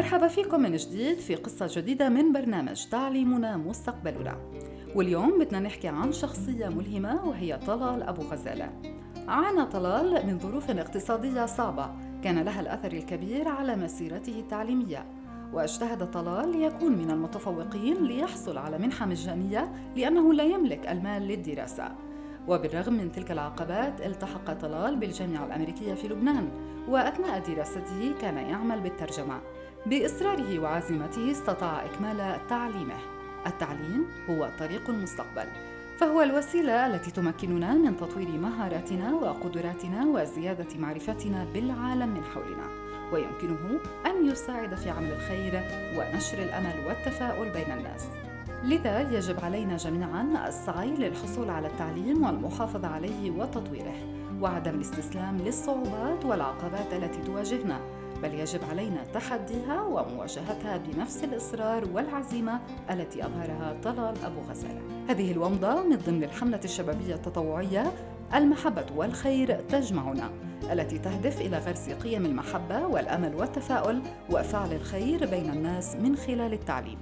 مرحبا فيكم من جديد في قصة جديدة من برنامج تعليمنا مستقبلنا. واليوم بدنا نحكي عن شخصية ملهمة وهي طلال أبو غزالة. عانى طلال من ظروف اقتصادية صعبة. كان لها الأثر الكبير على مسيرته التعليمية. واجتهد طلال ليكون من المتفوقين ليحصل على منحة مجانية لأنه لا يملك المال للدراسة. وبالرغم من تلك العقبات التحق طلال بالجامعة الأمريكية في لبنان. وأثناء دراسته كان يعمل بالترجمة. بإصراره وعزيمته استطاع إكمال تعليمه. التعليم هو طريق المستقبل فهو الوسيلة التي تمكننا من تطوير مهاراتنا وقدراتنا وزيادة معرفتنا بالعالم من حولنا ويمكنه أن يساعد في عمل الخير ونشر الأمل والتفاؤل بين الناس. لذا يجب علينا جميعا السعي للحصول على التعليم والمحافظة عليه وتطويره وعدم الاستسلام للصعوبات والعقبات التي تواجهنا. بل يجب علينا تحديها ومواجهتها بنفس الإصرار والعزيمة التي أظهرها طلال أبو غزالة هذه الومضة من ضمن الحملة الشبابية التطوعية المحبة والخير تجمعنا التي تهدف إلى غرس قيم المحبة والأمل والتفاؤل وفعل الخير بين الناس من خلال التعليم.